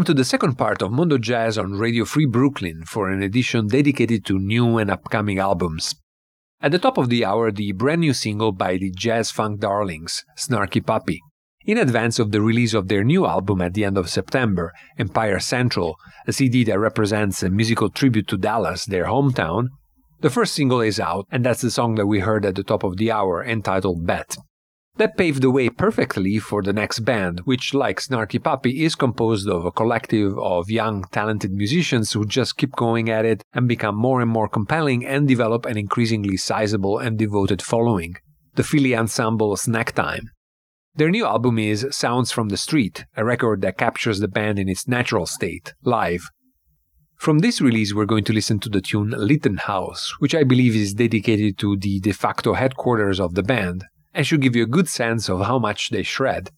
Welcome to the second part of Mondo Jazz on Radio Free Brooklyn for an edition dedicated to new and upcoming albums. At the top of the hour, the brand new single by the jazz funk darlings, Snarky Puppy. In advance of the release of their new album at the end of September, Empire Central, a CD that represents a musical tribute to Dallas, their hometown, the first single is out, and that's the song that we heard at the top of the hour, entitled Bet. That paved the way perfectly for the next band, which, like Snarky Puppy, is composed of a collective of young, talented musicians who just keep going at it and become more and more compelling and develop an increasingly sizable and devoted following. The Philly ensemble Snack Time. Their new album is Sounds from the Street, a record that captures the band in its natural state, live. From this release, we're going to listen to the tune Rittenhouse, which I believe is dedicated to the de facto headquarters of the band, and should give you a good sense of how much they shred.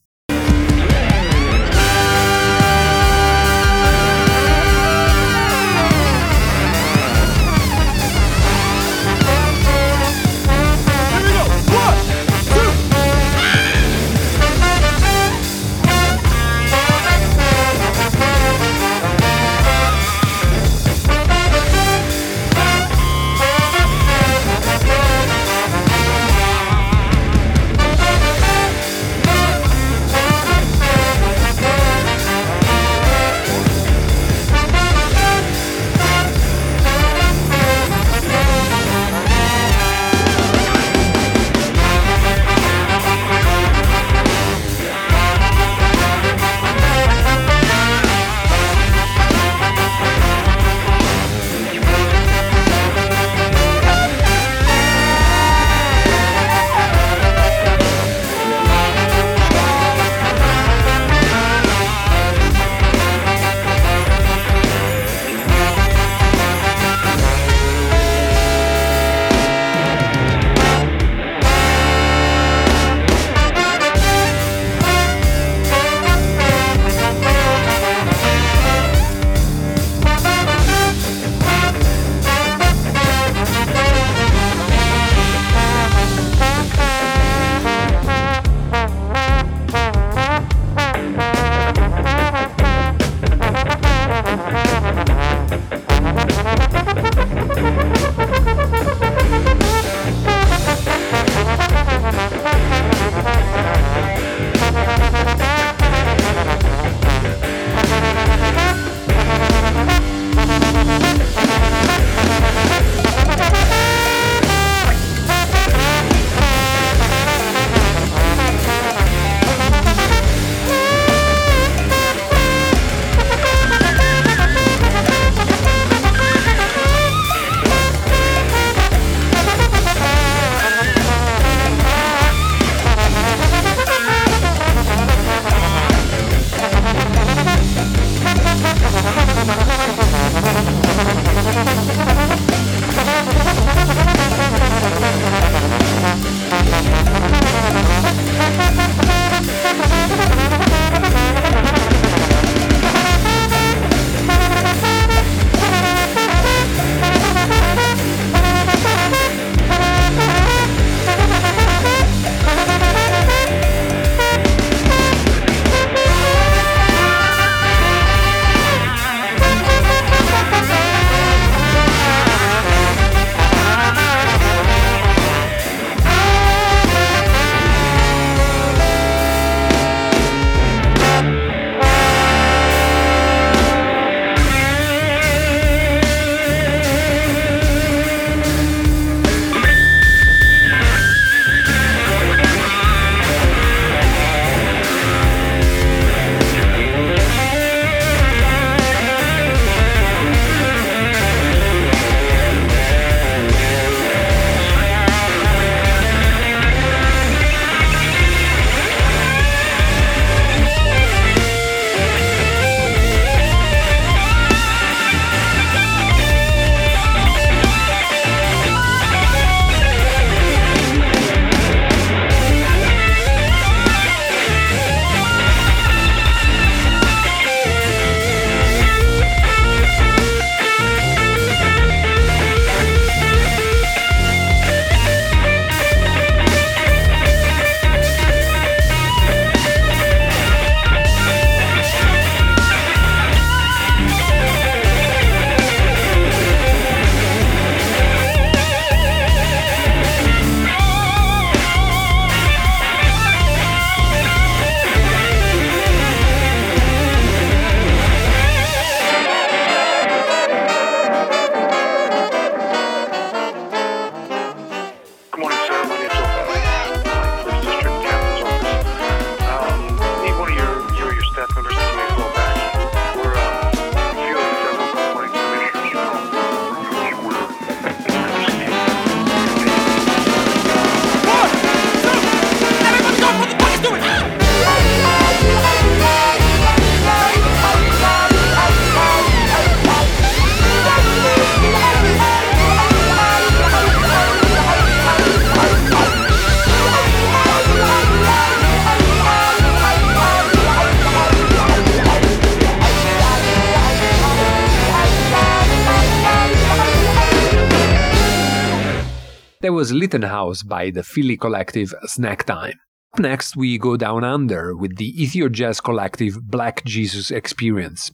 Was Rittenhouse by the Philly collective Snack Time. Next, we go down under with the Ethio Jazz collective Black Jesus Experience.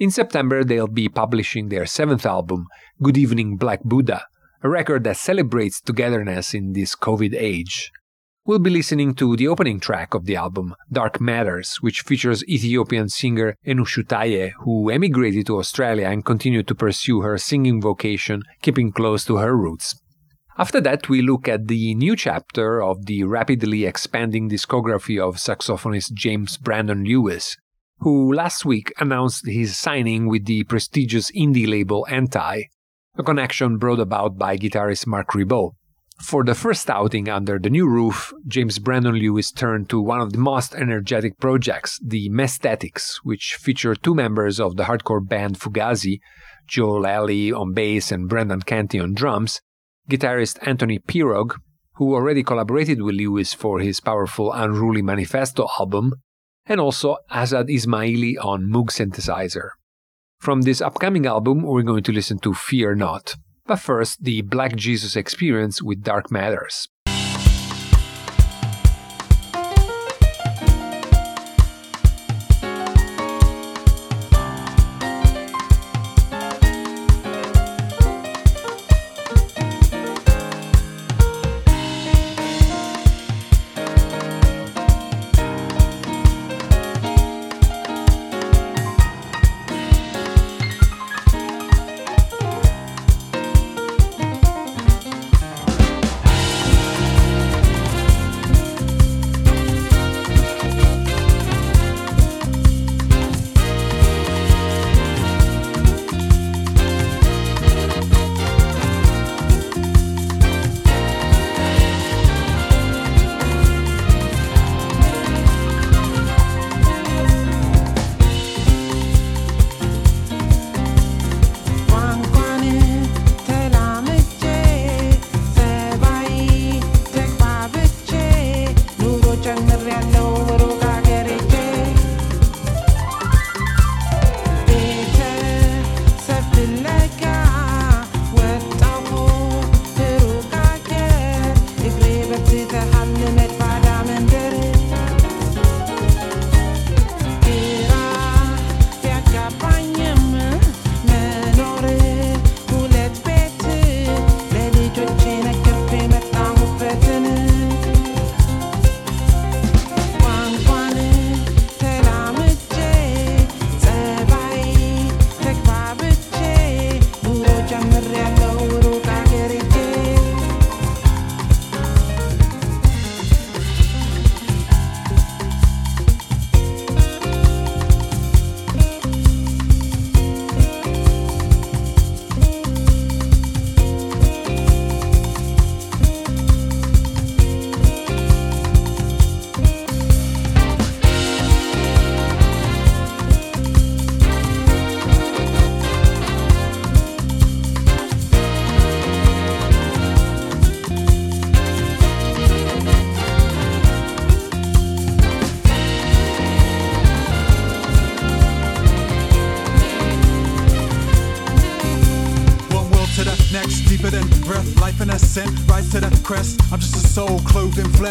In September, they'll be publishing their seventh album, Good Evening Black Buddha, a record that celebrates togetherness in this COVID age. We'll be listening to the opening track of the album, Dark Matters, which features Ethiopian singer Enushu Taye, who emigrated to Australia and continued to pursue her singing vocation, keeping close to her roots. After that, we look at the new chapter of the rapidly expanding discography of saxophonist James Brandon Lewis, who last week announced his signing with the prestigious indie label Anti, a connection brought about by guitarist Marc Ribot. For the first outing under the new roof, James Brandon Lewis turned to one of the most energetic projects, the Messthetics, which feature two members of the hardcore band Fugazi, Joe Lally on bass and Brendan Canty on drums, guitarist Anthony Pirog, who already collaborated with Lewis for his powerful Unruly Manifesto album, and also Azad Ismaili on Moog synthesizer. From this upcoming album, we're going to listen to Fear Not. But first, the Black Jesus experience with Dark Matters.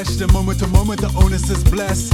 The moment to moment, the onus is blessed.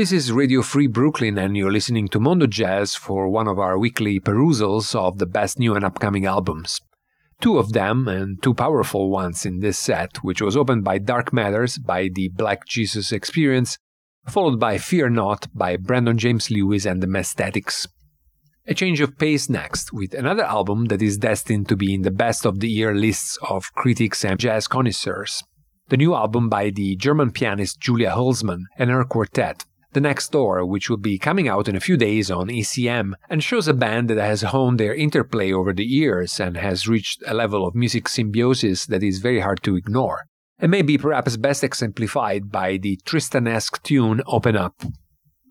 This is Radio Free Brooklyn, and you're listening to Mondo Jazz for one of our weekly perusals of the best new and upcoming albums. Two of them, and two powerful ones in this set, which was opened by Dark Matters by the Black Jesus Experience, followed by Fear Not by Brandon James Lewis and the Messthetics. A change of pace next, with another album that is destined to be in the best of the year lists of critics and jazz connoisseurs. The new album by the German pianist Julia Hülsmann and her quartet, the Next Door, which will be coming out in a few days on ECM, and shows a band that has honed their interplay over the years and has reached a level of music symbiosis that is very hard to ignore, and may be perhaps best exemplified by the Tristan-esque tune Open Up.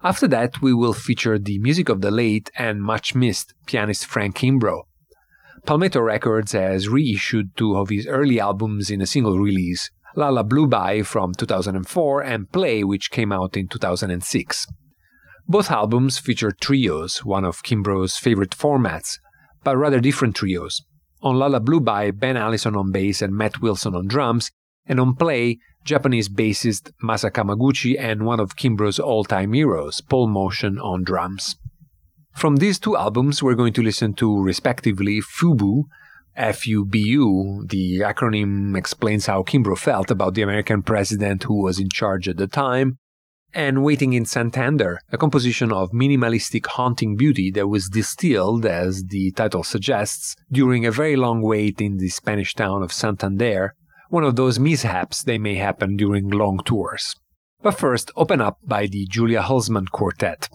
After that, we will feature the music of the late and much missed pianist Frank Kimbrough. Palmetto Records has reissued two of his early albums in a single release, Lullabluebye from 2004 and Play, which came out in 2006. Both albums feature trios, one of Kimbrough's favorite formats, but rather different trios. On Lullabluebye, Ben Allison on bass and Matt Wilson on drums, and on Play, Japanese bassist Masa Kamaguchi and one of Kimbrough's all-time heroes, Paul Motian, on drums. From these two albums, we're going to listen to, respectively, Fubu, FUBU, the acronym explains how Kimbrough felt about the American president who was in charge at the time, and Waiting in Santander, a composition of minimalistic haunting beauty that was distilled, as the title suggests, during a very long wait in the Spanish town of Santander, one of those mishaps that may happen during long tours. But first, Open Up by the Julia Hülsmann Quartet.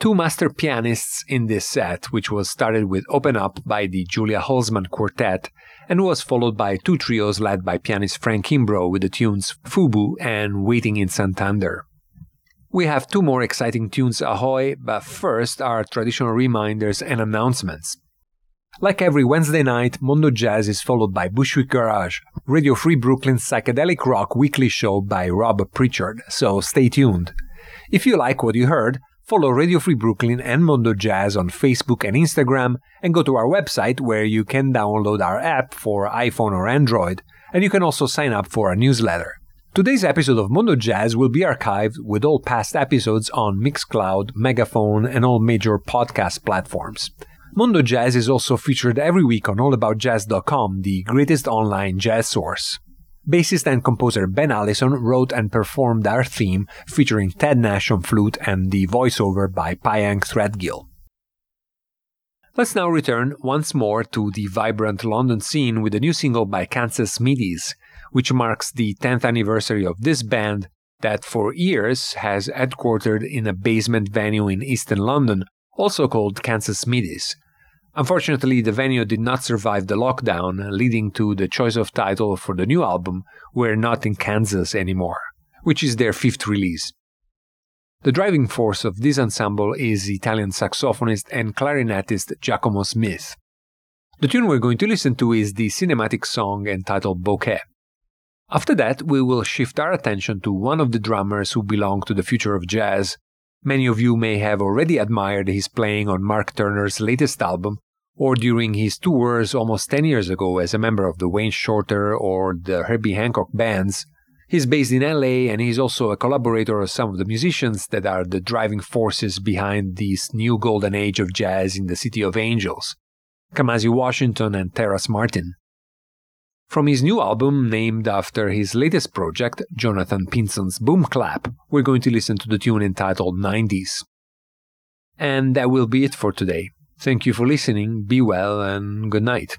Two master pianists in this set, which was started with Open Up by the Julia Hülsmann Quartet and was followed by two trios led by pianist Frank Kimbrough with the tunes Fubu and Waiting in Santander. We have two more exciting tunes ahoy, but first our traditional reminders and announcements. Like every Wednesday night, Mondo Jazz is followed by Bushwick Garage, Radio Free Brooklyn's psychedelic rock weekly show by Rob Prichard, so stay tuned. If you like what you heard, Follow Radio Free Brooklyn and Mondo Jazz on Facebook and Instagram, and go to our website where you can download our app for iPhone or Android, and you can also sign up for our newsletter. Today's episode of Mondo Jazz will be archived with all past episodes on Mixcloud, Megaphone, and all major podcast platforms. Mondo Jazz is also featured every week on allaboutjazz.com, the greatest online jazz source. Bassist and composer Ben Allison wrote and performed our theme featuring Ted Nash on flute and the voiceover by Pyeng Threadgill. Let's now return once more to the vibrant London scene with a new single by Kansas Smitty's, which marks the 10th anniversary of this band that for years has headquartered in a basement venue in Eastern London, also called Kansas Smitty's, Unfortunately, the venue did not survive the lockdown, leading to the choice of title for the new album, We're Not in Kansas Anymore, which is their fifth release. The driving force of this ensemble is Italian saxophonist and clarinetist Giacomo Smith. The tune we're going to listen to is the cinematic song entitled Bouquet. After that, we will shift our attention to one of the drummers who belong to the future of jazz, Many of you may have already admired his playing on Mark Turner's latest album, or during his tours almost 10 years ago as a member of the Wayne Shorter or the Herbie Hancock bands. He's based in LA and he's also a collaborator of some of the musicians that are the driving forces behind this new golden age of jazz in the City of Angels Kamasi Washington and Terrace Martin. From his new album, named after his latest project, Jonathan Pinson's Boom Clap, we're going to listen to the tune entitled 90s. And that will be it for today. Thank you for listening, be well, and good night.